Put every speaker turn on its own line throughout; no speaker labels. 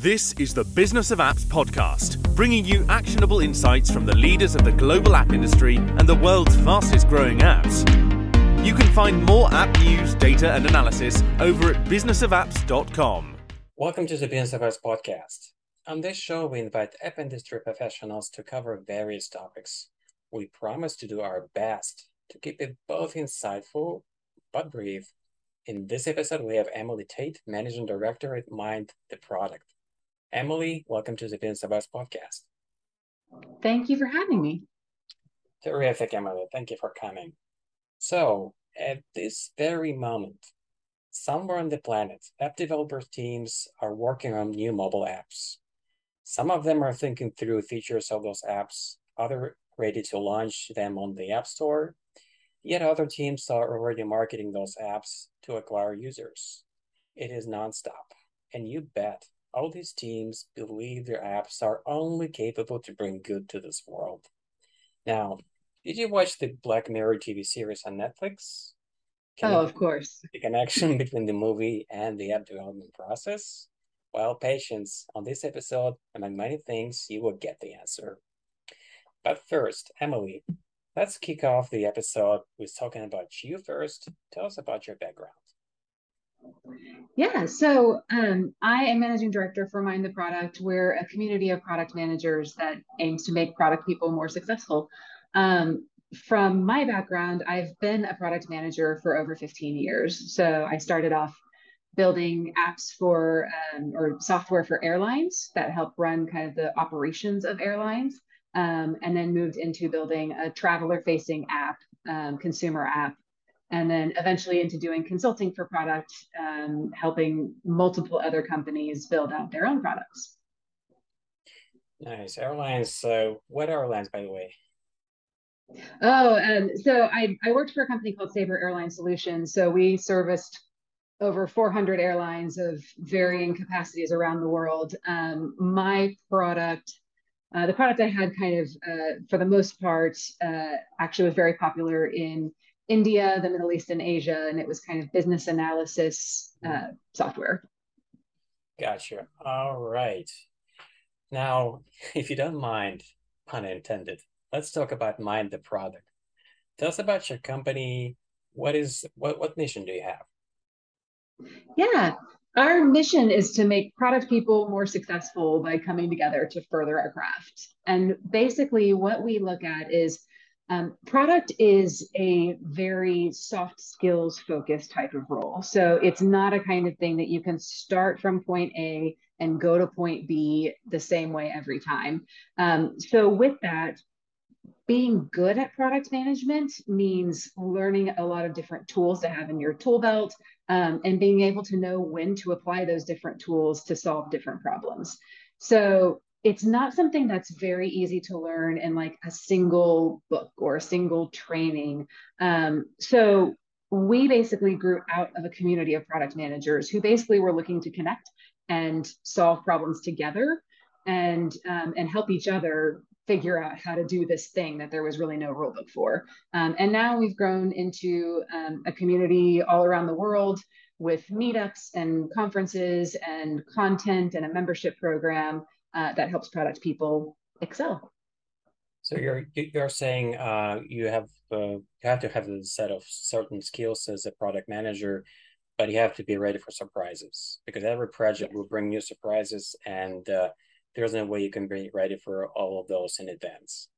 This is the Business of Apps podcast, bringing you actionable insights from the leaders of the global app industry and the world's fastest growing apps. You can find more app news, data, and analysis over at businessofapps.com.
Welcome to the Business of Apps podcast. On this show, we invite app industry professionals to cover various topics. We promise to do our best to keep it both insightful but brief. In this episode, we have Emily Tate, Managing Director at Mind the Product. Emily, welcome to the Business of Apps podcast.
Thank you for having me.
Terrific, Emily. Thank you for coming. So, at this very moment, somewhere on the planet, app developer teams are working on new mobile apps. Some of them are thinking through features of those apps, other ready to launch them on the App Store, yet other teams are already marketing those apps to acquire users. It is nonstop. And you bet all these teams believe their apps are only capable to bring good to this world. Now, did you watch the Black Mirror TV series on Netflix?
Can oh, of course.
The connection between the movie and the app development process? Well, patience. On this episode, among many things, you will get the answer. But first, Emily, let's kick off the episode with talking about you first. Tell us about your background.
Yeah, so um, I am managing director for Mind the Product. We're a community of product managers that aims to make product people more successful. Um, from my background, I've been a product manager for over 15 years. So I started off building apps for um, or software for airlines that help run kind of the operations of airlines, um, and then moved into building a traveler facing app, um, consumer app and then eventually into doing consulting for product, um, helping multiple other companies build out their own products.
Nice. Airlines. So, what airlines, by the way?
Oh, um, so I, I worked for a company called Sabre Airline Solutions. So, we serviced over 400 airlines of varying capacities around the world. Um, my product, uh, the product I had kind of, uh, for the most part, uh, actually was very popular in India, the Middle East, and Asia, and it was kind of business analysis uh, software.
Gotcha. All right. Now, if you don't mind, pun intended, let's talk about Mind the product. Tell us about your company. What is what what mission do you have?
Yeah, our mission is to make product people more successful by coming together to further our craft. And basically, what we look at is um, product is a very soft skills focused type of role. So it's not a kind of thing that you can start from point A and go to point B the same way every time. Um, so with that, being good at product management means learning a lot of different tools to have in your tool belt um, and being able to know when to apply those different tools to solve different problems. So it's not something that's very easy to learn in like a single book or a single training. Um, so we basically grew out of a community of product managers who basically were looking to connect and solve problems together and um, and help each other figure out how to do this thing that there was really no rule book for. Um, and now we've grown into um, a community all around the world with meetups and conferences and content and a membership program uh, that helps product people excel.
So you're you're saying uh, you have uh, you have to have a set of certain skills as a product manager, but you have to be ready for surprises because every project yes. will bring new surprises, and uh, there's no way you can be ready for all of those in advance.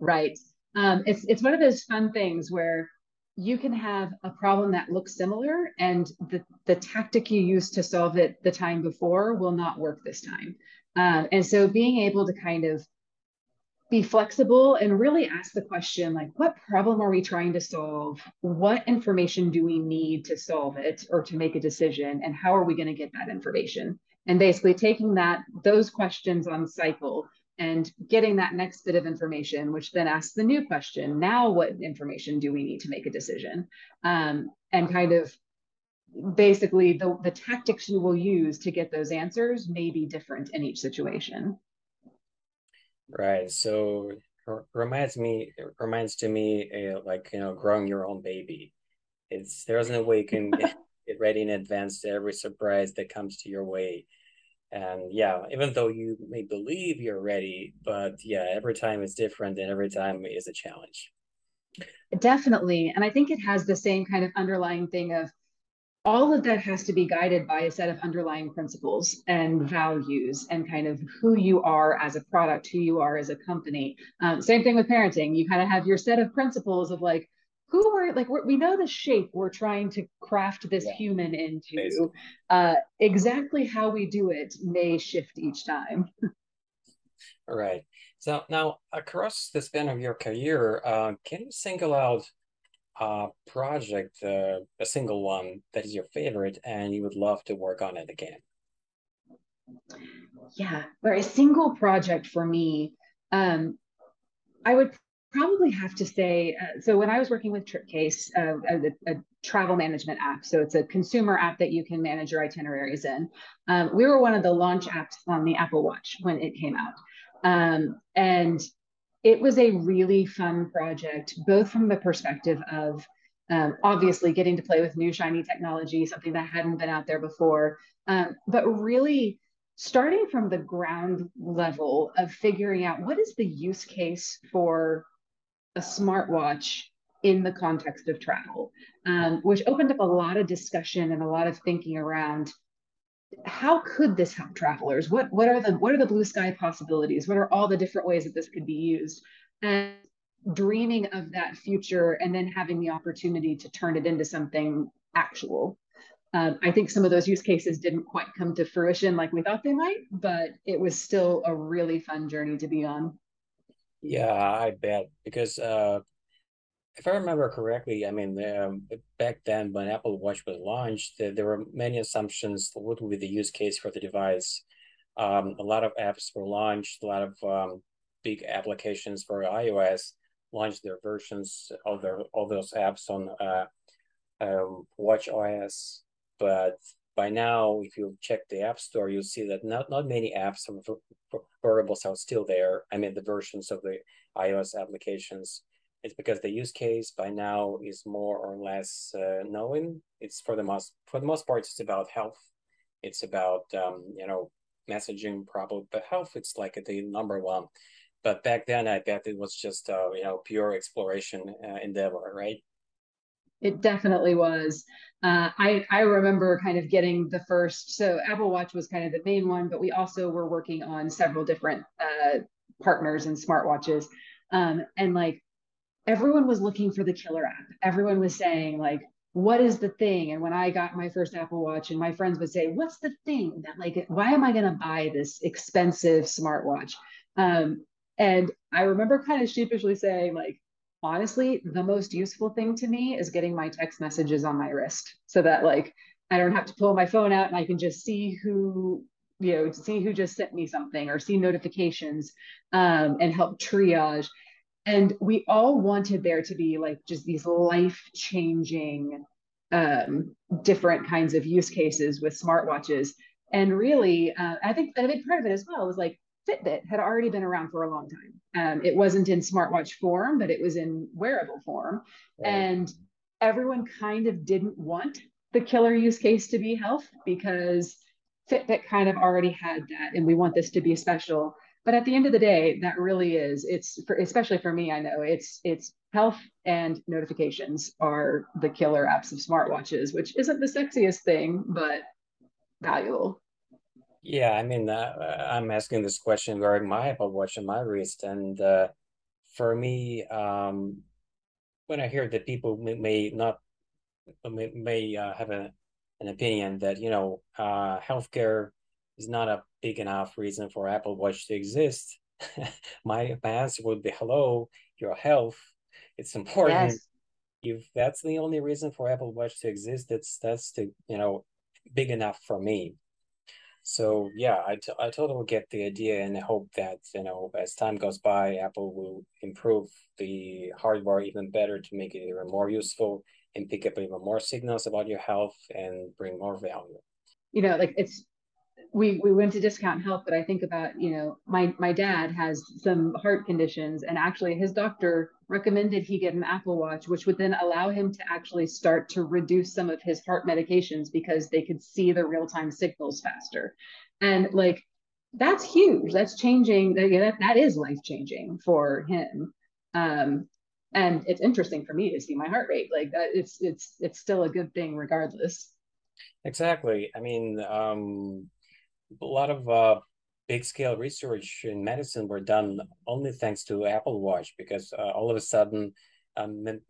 Right. Um, it's it's one of those fun things where you can have a problem that looks similar and the, the tactic you used to solve it the time before will not work this time. Um, and so being able to kind of be flexible and really ask the question like what problem are we trying to solve? What information do we need to solve it or to make a decision? And how are we going to get that information? And basically taking that those questions on cycle and getting that next bit of information, which then asks the new question now, what information do we need to make a decision? Um, and kind of basically the, the tactics you will use to get those answers may be different in each situation.
Right. So reminds me reminds to me uh, like you know growing your own baby. It's there isn't a way you can get ready in advance to every surprise that comes to your way And yeah, even though you may believe you're ready, but yeah, every time is different and every time is a challenge.
Definitely. And I think it has the same kind of underlying thing of all of that has to be guided by a set of underlying principles and values and kind of who you are as a product, who you are as a company. Um, same thing with parenting. You kind of have your set of principles of like, who are like we're, we know the shape we're trying to craft this yeah. human into uh, exactly how we do it may shift each time.
All right so now across the span of your career uh, can you single out a project uh, a single one that is your favorite and you would love to work on it again?
Yeah or a single project for me um, I would probably have to say uh, so when i was working with TripCase uh, a, a, travel management app so it's a consumer app that you can manage your itineraries in um, we were one of the launch apps on the apple watch when it came out. Um, and it was a really fun project both from the perspective of um, obviously getting to play with new shiny technology something that hadn't been out there before um, but really starting from the ground level of figuring out what is the use case for a smartwatch in the context of travel, um, which opened up a lot of discussion and a lot of thinking around how could this help travelers? What what are the what are the blue sky possibilities? What are all the different ways that this could be used? And dreaming of that future and then having the opportunity to turn it into something actual. Um, I think some of those use cases didn't quite come to fruition like we thought they might, but it was still a really fun journey to be on.
Yeah, I bet because uh, if I remember correctly, I mean, um, back then when Apple Watch was launched, there, there were many assumptions what would be the use case for the device. Um, a lot of apps were launched, a lot of um, big applications for iOS launched their versions of their all those apps on uh, um, Watch OS, but by now, if you check the App Store, you'll see that not, not many apps or wearables are still there. I mean, the versions of the iOS applications. It's because the use case by now is more or less uh, known. It's for the most for the most part, it's about health. It's about um, you know messaging probably, but health it's like the number one. But back then, I bet it was just uh, you know pure exploration uh, endeavor, right?
It definitely was. Uh, I I remember kind of getting the first. So Apple Watch was kind of the main one, but we also were working on several different uh, partners and smartwatches, um, and like everyone was looking for the killer app. Everyone was saying like, "What is the thing?" And when I got my first Apple Watch, and my friends would say, "What's the thing that like? Why am I going to buy this expensive smartwatch?" Um, and I remember kind of sheepishly saying like honestly, the most useful thing to me is getting my text messages on my wrist so that like I don't have to pull my phone out and I can just see who, you know, see who just sent me something or see notifications um, and help triage. And we all wanted there to be like just these life changing, um, different kinds of use cases with smartwatches. And really, uh, I think a big part of it as well was like Fitbit had already been around for a long time. Um, it wasn't in smartwatch form, but it was in wearable form. Right. And everyone kind of didn't want the killer use case to be health because Fitbit kind of already had that. And we want this to be special. But at the end of the day, that really is, it's for, especially for me, I know it's, it's health and notifications are the killer apps of smartwatches, which isn't the sexiest thing, but valuable.
Yeah, I mean, uh, I'm asking this question wearing my Apple Watch on my wrist, and uh, for me, um, when I hear that people may, may not may, may uh, have a, an opinion that you know uh, healthcare is not a big enough reason for Apple Watch to exist, my my answer would be, "Hello, your health, it's important. Yes. If that's the only reason for Apple Watch to exist, that's that's the you know big enough for me." So yeah, I, t- I totally get the idea and hope that, you know, as time goes by, Apple will improve the hardware even better to make it even more useful and pick up even more signals about your health and bring more value.
You know, like it's we we went to discount health but i think about you know my my dad has some heart conditions and actually his doctor recommended he get an apple watch which would then allow him to actually start to reduce some of his heart medications because they could see the real-time signals faster And like that's huge. That's changing. That that is life changing for him. Um, and it's interesting for me to see my heart rate like that. It's it's it's still a good thing regardless.
Exactly. I mean, um, a lot of uh, big scale research in medicine were done only thanks to Apple Watch because uh, all of a sudden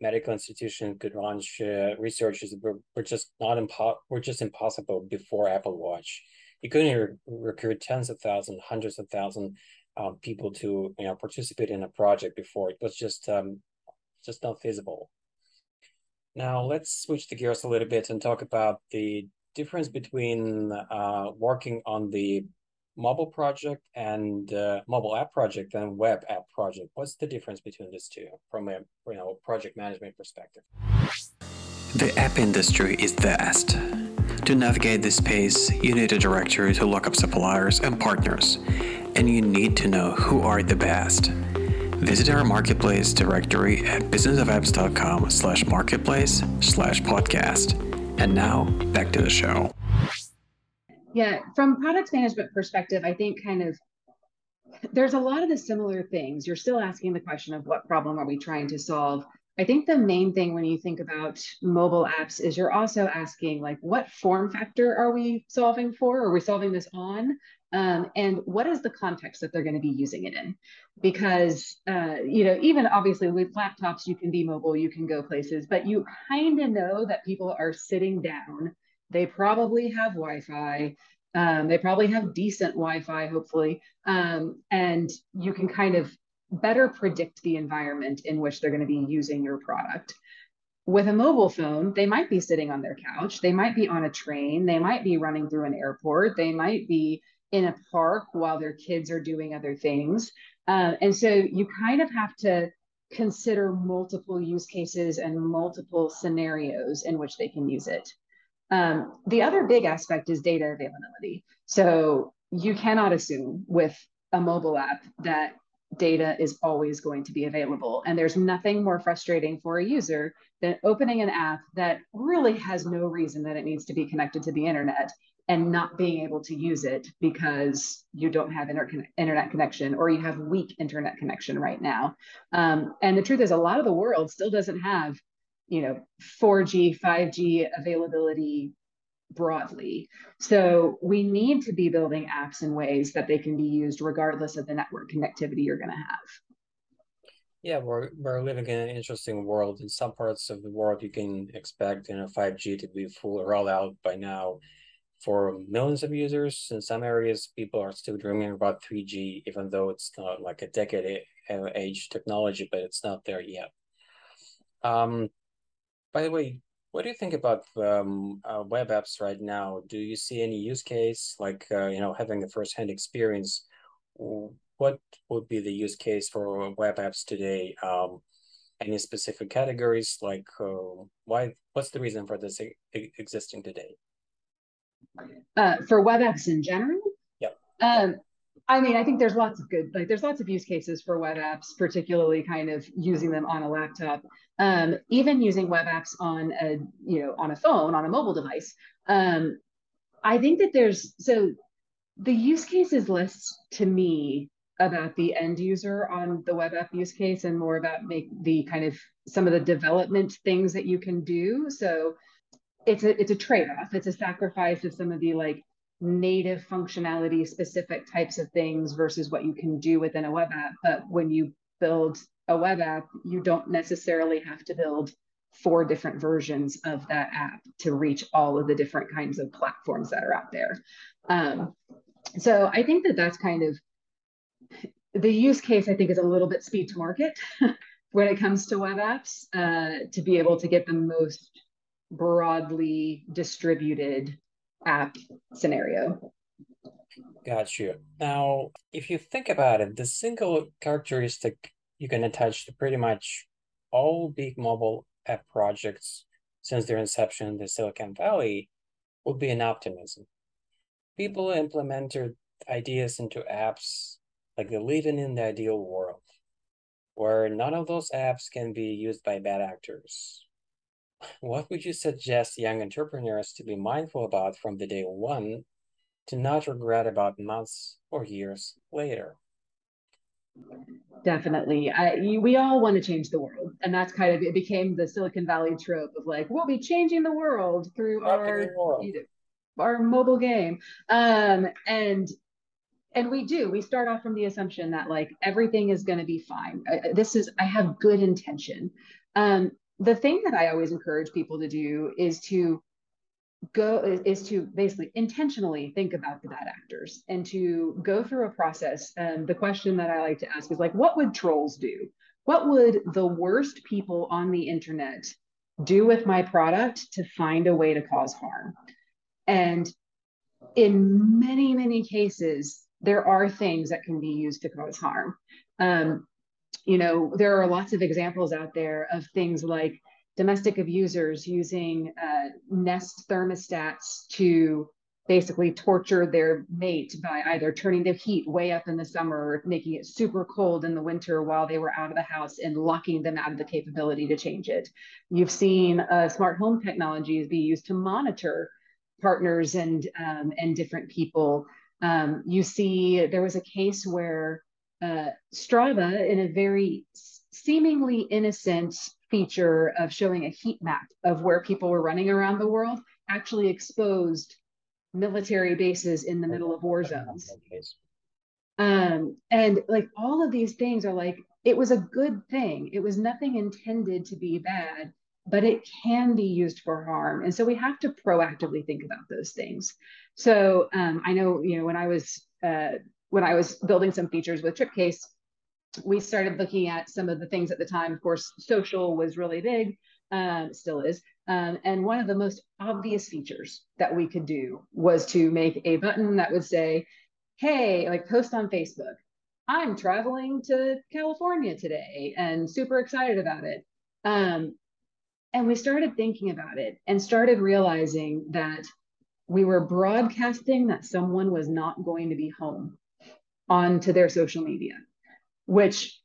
medical institutions could launch uh, researches were, were just not impo- were just impossible before Apple Watch. You couldn't re- recruit tens of thousands, hundreds of thousands um, people to you know participate in a project before. It was just um, just not feasible. Now let's switch the gears a little bit and talk about the difference between uh, working on the mobile project and uh, mobile app project and web app project. What's the difference between these two from a you know project management perspective?
The app industry is vast. To navigate this space, you need a directory to look up suppliers and partners, and you need to know who are the best. Visit our marketplace directory at businessofapps.com slash marketplace slash podcast. And now back to the show.
Yeah, from product management perspective, I think kind of there's a lot of the similar things. You're still asking the question of what problem are we trying to solve? I think the main thing when you think about mobile apps is you're also asking like what form factor are we solving for? Are we solving this on? Um, and what is the context that they're going to be using it in? Because uh, you know, even obviously with laptops, you can be mobile, you can go places, but you kind of know that people are sitting down. They probably have Wi-Fi. Um, they probably have decent Wi-Fi, hopefully, um, and you can kind of better predict the environment in which they're going to be using your product. With a mobile phone, they might be sitting on their couch, they might be on a train, they might be running through an airport, they might be in a park while their kids are doing other things. Uh, and so you kind of have to consider multiple use cases and multiple scenarios in which they can use it. Um, the other big aspect is data availability. So you cannot assume with a mobile app that data is always going to be available. And there's nothing more frustrating for a user than opening an app that really has no reason that it needs to be connected to the internet and not being able to use it because you don't have inter- internet connection or you have weak internet connection right now. Um, and the truth is, a lot of the world still doesn't have, you know, 4G, 5G availability broadly. So we need to be building apps in ways that they can be used regardless of the network connectivity you're going to have.
Yeah, we're we're living in an interesting world. In some parts of the world, you can expect you know 5G to be full out by now for millions of users. In some areas, people are still dreaming about 3G, even though it's not like a decade age technology, but it's not there yet. Um, by the way, what do you think about um, uh, web apps right now? Do you see any use case like uh, you know having a first-hand experience? What would be the use case for web apps today? Um, any specific categories like uh, why? What's the reason for this existing today?
Uh, for web apps in general.
Yep.
Um, I mean, I think there's lots of good, like there's lots of use cases for web apps, particularly kind of using them on a laptop, um, even using web apps on a, you know, on a phone, on a mobile device. Um, I think that there's, so the use cases list to me about the end user on the web app use case and more about make the kind of some of the development things that you can do. So it's a it's a trade-off. It's a sacrifice of some of the like native functionality specific types of things versus what you can do within a web app. But when you build a web app you don't necessarily have to build four different versions of that app to reach all of the different kinds of platforms that are out there. Um, so i think that that's kind of the use case i think is a little bit speed to market when it comes to web apps uh, to be able to get the most broadly distributed app scenario.
Got you. Now, if you think about it, the single characteristic you can attach to pretty much all big mobile app projects since their inception in the Silicon Valley would be an optimism. People implemented ideas into apps like they're living in the ideal world, where none of those apps can be used by bad actors, what would you suggest young entrepreneurs to be mindful about from the day one to not regret about months or years later.
Definitely. I, we all want to change the world. And that's kind of, it became the Silicon Valley trope of like, we'll be changing the world through our, world. You know, our mobile game. Um, and and we do we start off from the assumption that like everything is going to be fine I, this is i have good intention um, the thing that i always encourage people to do is to go is to basically intentionally think about the bad actors and to go through a process. And the question that i like to ask is like what would trolls do? What would the worst people on the internet do with my product to find a way to cause harm? And in many many cases there are things that can be used to cause harm. Um, you know there are lots of examples out there of things like domestic abusers using uh, Nest thermostats to basically torture their mate by either turning the heat way up in the summer or making it super cold in the winter while they were out of the house and locking them out of the capability to change it. You've seen uh, smart home technologies be used to monitor partners and um, and different people. Um, you see, there was a case where uh, Strava, in a very seemingly innocent feature of showing a heat map of where people were running around the world actually exposed military bases in the middle of war zones. Um, and like all of these things are like, it was a good thing. It was nothing intended to be bad, but it can be used for harm. And so we have to proactively think about those things. So um, I know, you know, when I was uh, when I was building some features with TripCase, we started looking at some of the things at the time. Of course, social was really big, um, still is. Um, and one of the most obvious features that we could do was to make a button that would say, hey, like post on Facebook, I'm traveling to California today and super excited about it. Um, and we started thinking about it and started realizing that we were broadcasting that someone was not going to be home onto their social media which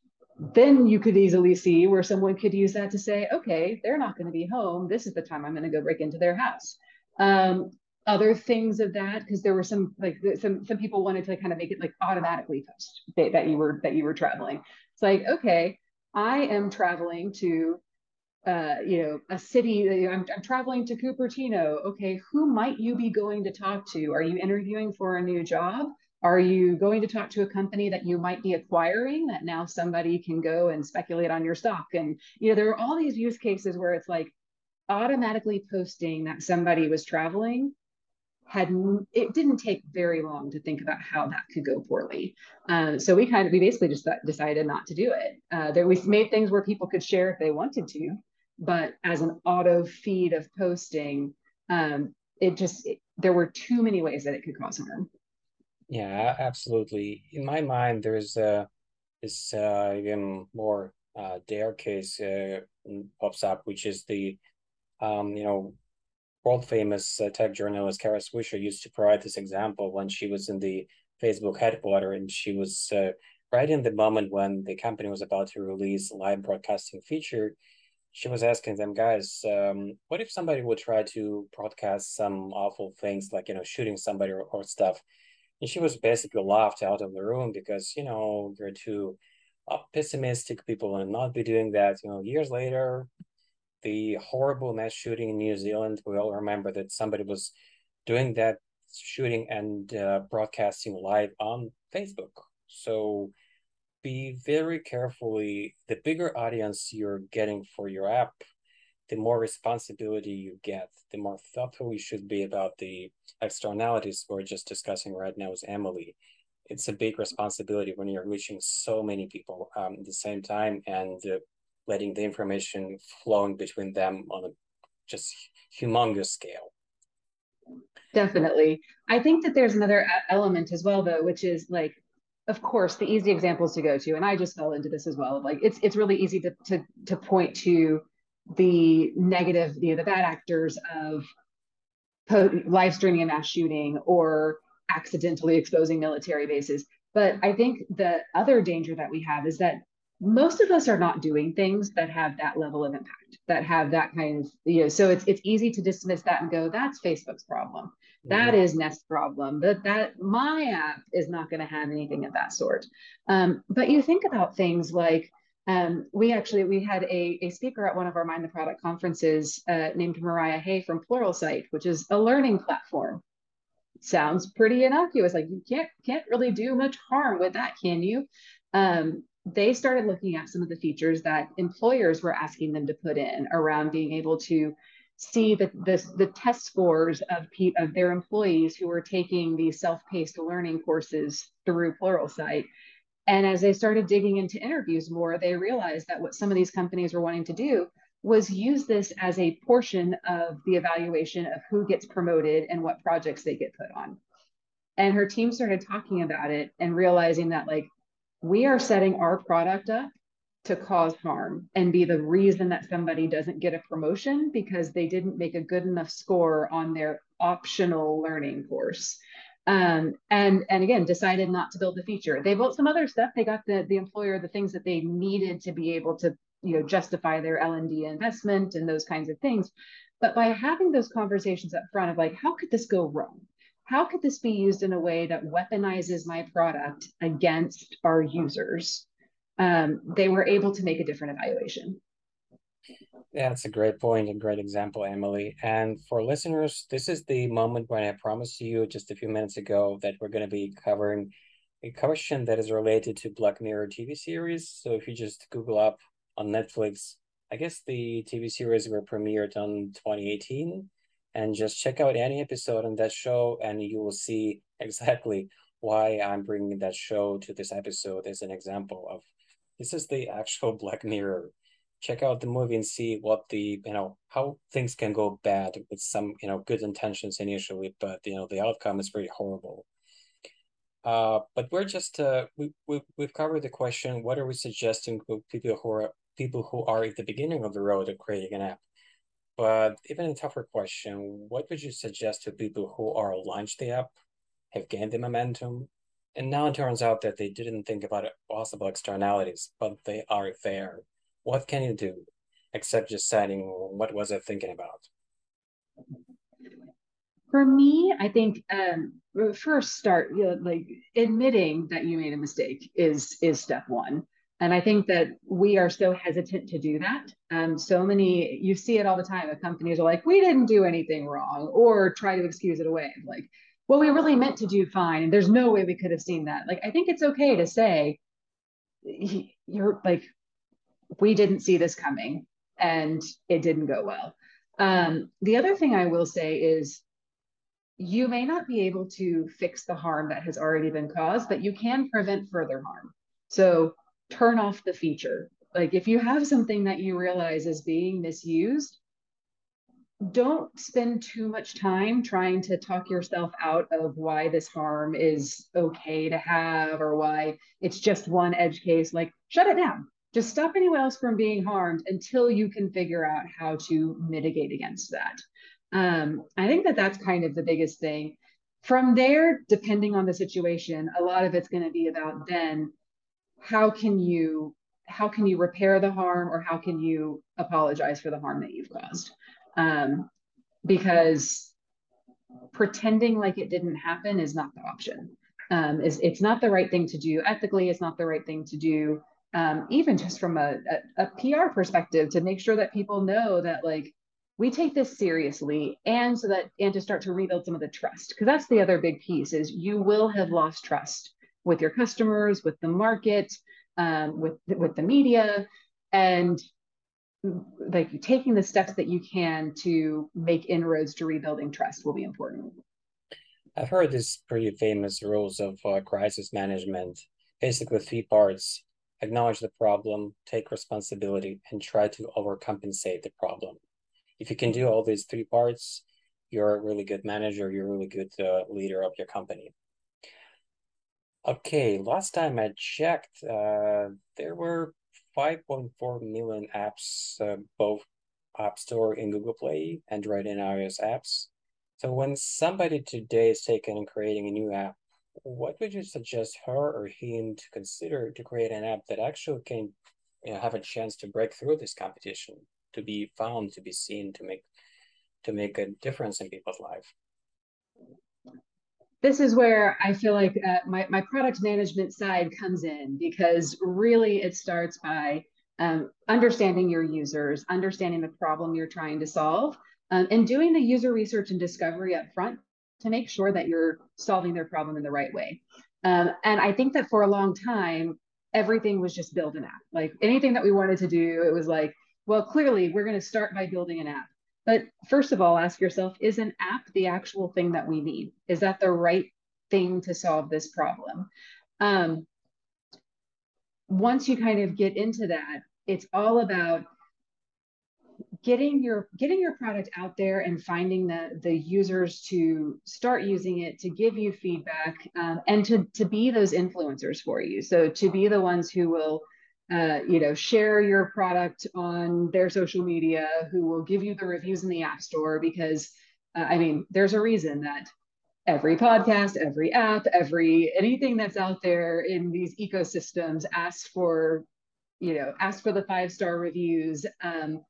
then you could easily see where someone could use that to say, okay, they're not going to be home. This is the time I'm going to go break into their house. Um, other things of that, because there were some like some some people wanted to kind of make it like automatically post that, that you were that you were traveling. It's like, okay, I am traveling to uh, you know, a city, I'm, I'm traveling to Cupertino. Okay, who might you be going to talk to? Are you interviewing for a new job? Are you going to talk to a company that you might be acquiring that now somebody can go and speculate on your stock? And, you know, there are all these use cases where it's like automatically posting that somebody was traveling had it didn't take very long to think about how that could go poorly. Uh, so we kind of we basically just decided not to do it. Uh, there we made things where people could share if they wanted to, but as an auto feed of posting, um, it just it, there were too many ways that it could cause harm.
Yeah, absolutely. In my mind, there's uh, this uh, even more uh, dare case uh, pops up, which is the, um, you know, world famous uh, tech journalist Kara Swisher used to provide this example when she was in the Facebook headquarters and she was uh, right in the moment when the company was about to release live broadcasting feature. She was asking them, guys, um, what if somebody would try to broadcast some awful things like, you know, shooting somebody or, or stuff? And she was basically laughed out of the room because, you know, you're too pessimistic. People and not be doing that. You know, years later, the horrible mass shooting in New Zealand, we all remember that somebody was doing that shooting and uh, broadcasting live on Facebook. So be very carefully the bigger audience you're getting for your app the more responsibility you get, the more thoughtful you should be about the externalities we're just discussing right now with Emily. It's a big responsibility when you're reaching so many people um, at the same time and uh, letting the information flowing between them on a just humongous scale.
Definitely. I think that there's another element as well, though, which is like, of course, the easy examples to go to, and I just fell into this as well. Like, it's it's really easy to to to point to the negative, you know, the bad actors of live streaming a mass shooting or accidentally exposing military bases. But I think the other danger that we have is that most of us are not doing things that have that level of impact, that have that kind of, you know, so it's it's easy to dismiss that and go, that's Facebook's problem. That is Nest problem. But that my app is not going to have anything of that sort. Um, but you think about things like um, we actually we had a, a speaker at one of our Mind the Product conferences uh, named Mariah Hay from Pluralsight, which is a learning platform. Sounds pretty innocuous. Like you can't can't really do much harm with that, can you? Um, they started looking at some of the features that employers were asking them to put in around being able to see the, the, the test scores of, of their employees who were taking these self-paced learning courses through Pluralsight. And as they started digging into interviews more, they realized that what some of these companies were wanting to do was use this as a portion of the evaluation of who gets promoted and what projects they get put on. And her team started talking about it and realizing that like we are setting our product up to cause harm and be the reason that somebody doesn't get a promotion because they didn't make a good enough score on their optional learning course um, and and again decided not to build the feature they built some other stuff they got the the employer the things that they needed to be able to you know justify their l&d investment and those kinds of things but by having those conversations up front of like how could this go wrong how could this be used in a way that weaponizes my product against our users? Um, they were able to make a different evaluation.
That's a great point and great example, Emily. And for listeners, this is the moment when I promised you just a few minutes ago that we're going to be covering a question that is related to Black Mirror TV series. So if you just Google up on Netflix, I guess the TV series were premiered on 2018 and just check out any episode on that show and you will see exactly why I'm bringing that show to this episode as an example of this is the actual Black Mirror. Check out the movie and see what the you know how things can go bad with some you know good intentions initially, but you know the outcome is very horrible. Uh, but we're just uh, we, we we've covered the question. What are we suggesting to people who are people who are at the beginning of the road of creating an app? But even a tougher question, what would you suggest to people who are launched the app, have gained the momentum, and now it turns out that they didn't think about possible externalities, but they are there. What can you do except just saying, what was I thinking about?
For me, I think um, first start you know, like admitting that you made a mistake is is step one. And I think that we are so hesitant to do that. Um, so many, you see it all the time. Companies are like, we didn't do anything wrong, or try to excuse it away. Like, well, we really meant to do fine. And there's no way we could have seen that. Like, I think it's okay to say, you're like, we didn't see this coming and it didn't go well. Um, the other thing I will say is, you may not be able to fix the harm that has already been caused, but you can prevent further harm. So turn off the feature. Like if you have something that you realize is being misused, don't spend too much time trying to talk yourself out of why this harm is okay to have or why it's just one edge case. Like, shut it down. Just stop anyone else from being harmed until you can figure out how to mitigate against that. Um, I think that that's kind of the biggest thing. From there, depending on the situation, a lot of it's going to be about then how can you how can you repair the harm or how can you apologize for the harm that you've caused um, because pretending like it didn't happen is not the option um, it's, it's not the right thing to do ethically it's not the right thing to do um, even just from a, a, a pr perspective to make sure that people know that like we take this seriously and so that and to start to rebuild some of the trust because that's the other big piece is you will have lost trust with your customers, with the market, um, with with the media, and like taking the steps that you can to make inroads to rebuilding trust will be important.
I've heard this pretty famous rules of uh, crisis management, basically three parts: acknowledge the problem, take responsibility, and try to overcompensate the problem. If you can do all these three parts, you're a really good manager. You're a really good uh, leader of your company. Okay, last time I checked, uh, there were 5.4 million apps, uh, both App Store and Google Play, Android and iOS apps. So when somebody today is taking and creating a new app, what would you suggest her or him to consider to create an app that actually can you know, have a chance to break through this competition, to be found, to be seen, to make to make a difference in people's life?
this is where I feel like uh, my, my product management side comes in because really it starts by um, understanding your users, understanding the problem you're trying to solve, um, and doing the user research and discovery up front to make sure that you're solving their problem in the right way. Um, and I think that for a long time, everything was just build an app. Like anything that we wanted to do, it was like, well, clearly we're going to start by building an app. But first of all, ask yourself is an app the actual thing that we need? Is that the right thing to solve this problem? Um, once you kind of get into that, it's all about getting your getting your product out there and finding the the users to start using it to give you feedback um, and to to be those influencers for you. So to be the ones who will uh, you know share your product on their social media who will give you the reviews in the app store because uh, i mean there's a reason that every podcast every app every anything that's out there in these ecosystems asks for you know ask for the five star reviews um,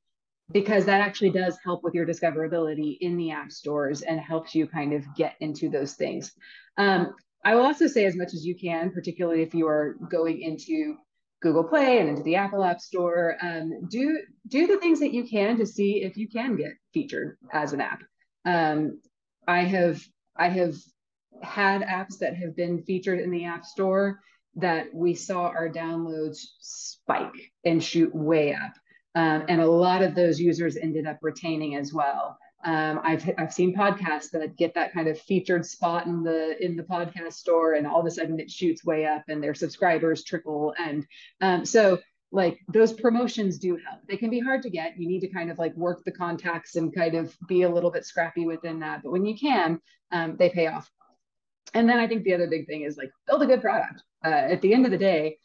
because that actually does help with your discoverability in the app stores and helps you kind of get into those things. Um, I will also say as much as you can, particularly if you are going into Google Play and into the Apple App Store, um, do do the things that you can to see if you can get featured as an app. Um, I have I have had apps that have been featured in the App Store that we saw our downloads spike and shoot way up. Um, and a lot of those users ended up retaining as well. Um, I've I've seen podcasts that get that kind of featured spot in the in the podcast store, and all of a sudden it shoots way up, and their subscribers trickle. And um, so, like those promotions do help. They can be hard to get. You need to kind of like work the contacts and kind of be a little bit scrappy within that. But when you can, um, they pay off. And then I think the other big thing is like build a good product. Uh, at the end of the day,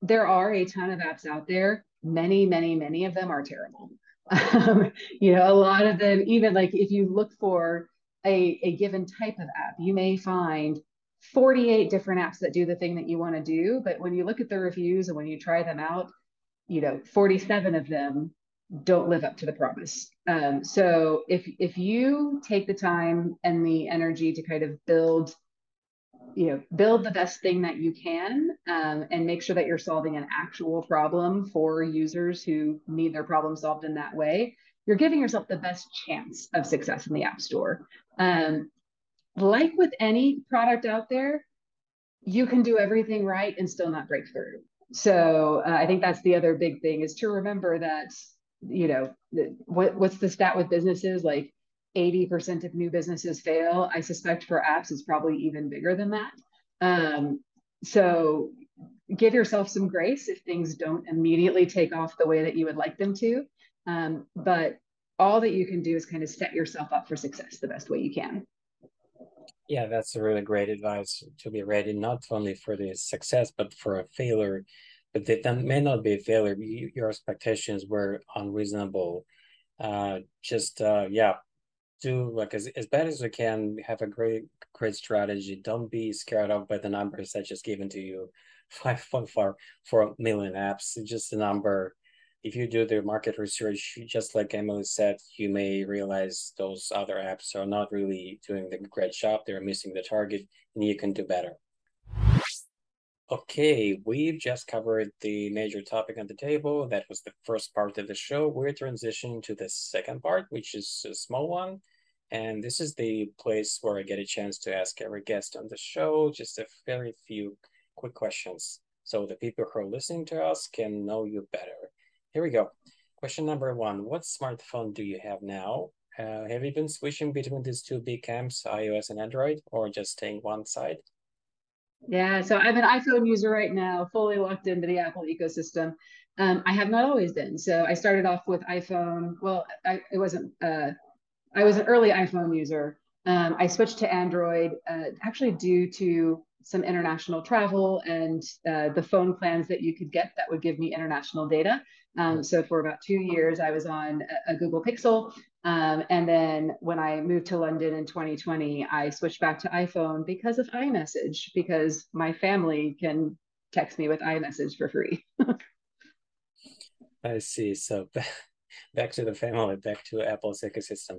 there are a ton of apps out there many, many, many of them are terrible. Um, you know, a lot of them, even like if you look for a, a given type of app, you may find 48 different apps that do the thing that you want to do. But when you look at the reviews and when you try them out, you know, 47 of them don't live up to the promise. Um, so if if you take the time and the energy to kind of build you know build the best thing that you can um, and make sure that you're solving an actual problem for users who need their problem solved in that way you're giving yourself the best chance of success in the app store. Um, like with any product out there you can do everything right and still not break through. So uh, i think that's the other big thing is to remember that you know what, what's the stat with businesses? Like 80% of new businesses fail. I suspect for apps, it's probably even bigger than that. Um, so give yourself some grace if things don't immediately take off the way that you would like them to. Um, but all that you can do is kind of set yourself up for success the best way you can.
Yeah, that's a really great advice to be ready not only for the success, but for a failure. But that may not be a failure. Your expectations were unreasonable. Uh, just uh, yeah, do like as, as bad as we can have a great great strategy. Don't be scared of by the numbers that just given to you. 5.4 for apps it's just a number. If you do the market research just like emily said you may realize those other apps are not really doing the great job. They're missing the target and you can do better okay we've just covered the major topic on the table that was the first part of the show we're transitioning to the second part which is a small one and this is the place where I get a chance to ask every guest on the show just a very few quick questions so the people who are listening to us can know you better. Here we go. Question number one What smartphone do you have now? Uh, have you been switching between these two big camps, iOS and Android, or just staying one side?
Yeah, so I'm an iPhone user right now, fully locked into the Apple ecosystem. Um, I have not always been. So I started off with iPhone. Well, I, it wasn't uh, I was an early iPhone user. Um, I switched to Android uh, actually due to some international travel and uh, the phone plans that you could get that would give me international data. Um, so for about two years, I was on a, a Google Pixel. Um, and then when I moved to London in 2020, I switched back to iPhone because of iMessage, because my family can text me with iMessage for free.
I see. So back to the family, back to Apple's ecosystem.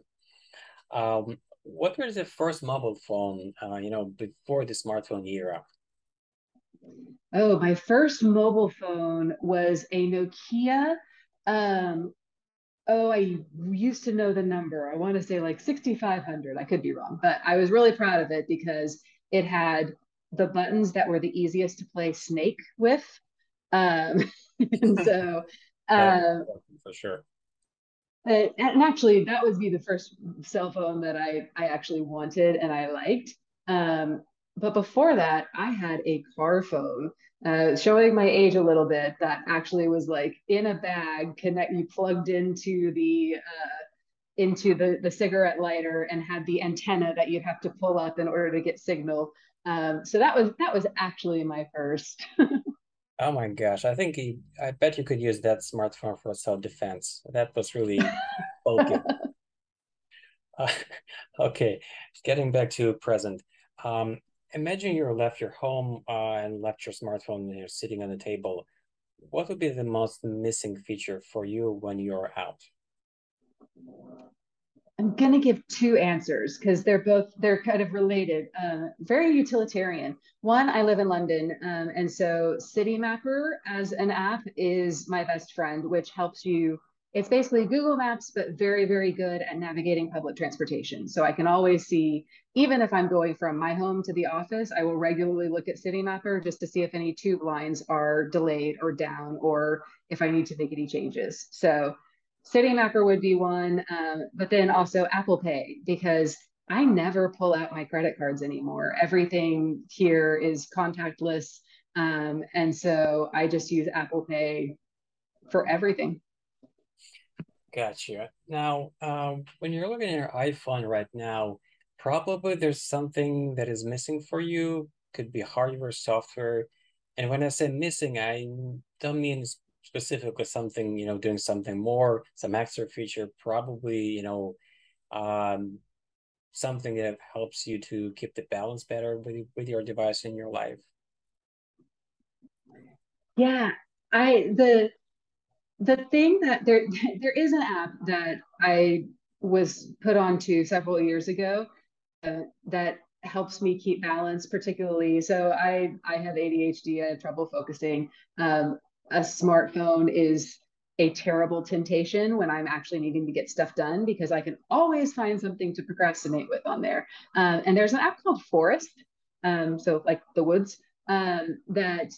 Um, what was the first mobile phone, uh, you know, before the smartphone era?
Oh, my first mobile phone was a Nokia. Um, oh, I used to know the number. I want to say like 6500. I could be wrong, but I was really proud of it because it had the buttons that were the easiest to play Snake with. Um, and so, uh,
for sure.
And actually, that would be the first cell phone that I I actually wanted and I liked. Um, but before that, I had a car phone. Uh, showing my age a little bit, that actually was like in a bag, connect you plugged into the uh, into the the cigarette lighter and had the antenna that you'd have to pull up in order to get signal. Um, so that was that was actually my first.
oh my gosh! I think he, I bet you could use that smartphone for self defense. That was really bulky. uh, okay, getting back to present. Um, imagine you left your home uh, and left your smartphone you know, sitting on the table. What would be the most missing feature for you when you're out?
I'm going to give two answers because they're both they're kind of related. Um, very utilitarian. One, I live in London, um, and so Citymapper as an app is my best friend, which helps you it's basically Google Maps, but very, very good at navigating public transportation. So I can always see, even if I'm going from my home to the office, I will regularly look at Citymapper just to see if any tube lines are delayed or down, or if I need to make any changes. So Citymapper would be one, um, but then also Apple Pay, because I never pull out my credit cards anymore. Everything here is contactless. Um, and so I just use Apple Pay for everything.
Gotcha. Now, um, when you're looking at your iPhone right now, probably there's something that is missing for you. Could be hardware, software. And when I say missing, I don't mean specifically something, you know, doing something more, some extra feature, probably, you know, um, something that helps you to keep the balance better with, with your device in your life.
Yeah, I the the thing that there there is an app that I was put onto several years ago uh, that helps me keep balance particularly. So i i have adhd i have trouble focusing. Um, a smartphone is a terrible temptation when i'm actually needing to get stuff done because i can always find something to procrastinate with on there. Um, and there's an app called forest um, so like the woods um, that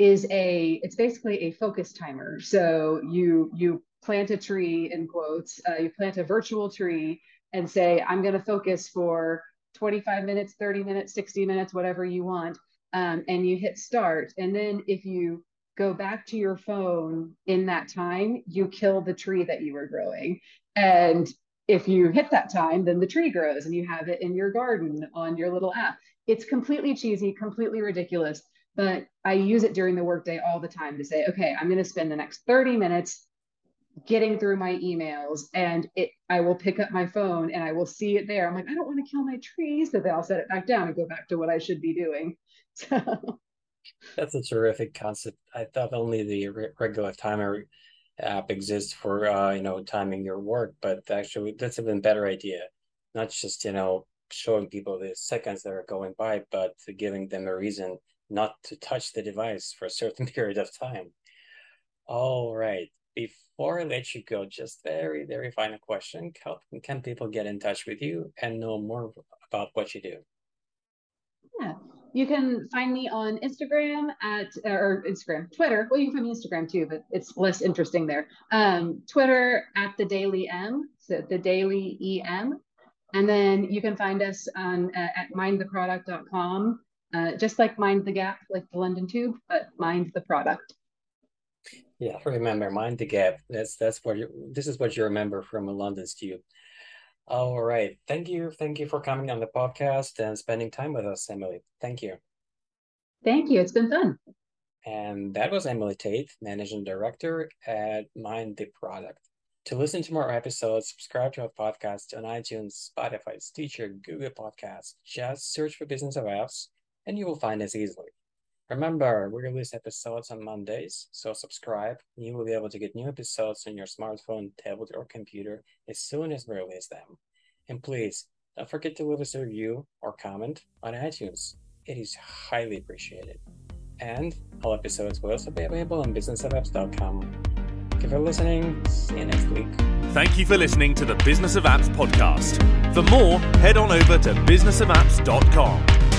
is a it's basically a focus timer. So you you plant a tree in quotes, uh, you plant a virtual tree and say I'm going to focus for 25 minutes, 30 minutes, 60 minutes, whatever you want, um, and you hit start. And then if you go back to your phone in that time, you kill the tree that you were growing. And if you hit that time, then the tree grows and you have it in your garden on your little app. It's completely cheesy, completely ridiculous but I use it during the workday all the time to say, okay, I'm going to spend the next 30 minutes getting through my emails and it I will pick up my phone and I will see it there. I'm like, I don't want to kill my trees. So then I'll set it back down and go back to what I should be doing. So
that's a terrific concept. I thought only the regular timer app exists for uh, you know timing your work, but actually that's an even better idea. Not just you know showing people the seconds that are going by, but giving them a reason not to touch the device for a certain period of time. All right. Before I let you go, just very, very final question. How can people get in touch with you and know more about what you do?
Yeah, you can find me on Instagram at or Instagram, Twitter. Well, you can find me Instagram too, but it's less interesting there. Um, Twitter at the Daily M, so the Daily EM, and then you can find us on uh, at mindtheproduct.com uh, just like mind the gap, like the London Tube, but mind the product.
Yeah, remember mind the gap. That's that's what you. This is what you remember from a London Tube. All right, thank you, thank you for coming on the podcast and spending time with us, Emily. Thank you.
Thank you. It's been fun.
And that was Emily Tate, Managing Director at Mind the Product. To listen to more episodes, subscribe to our podcast on iTunes, Spotify, Stitcher, Google Podcasts. Just search for Business of Apps and you will find us easily. Remember, we release episodes on Mondays, so subscribe. And you will be able to get new episodes on your smartphone, tablet, or computer as soon as we release them. And please don't forget to leave us a review or comment on iTunes. It is highly appreciated. And all episodes will also be available on businessofapps.com. Thank you for listening. See you next week.
Thank you for listening to the Business of Apps podcast. For more, head on over to businessofapps.com.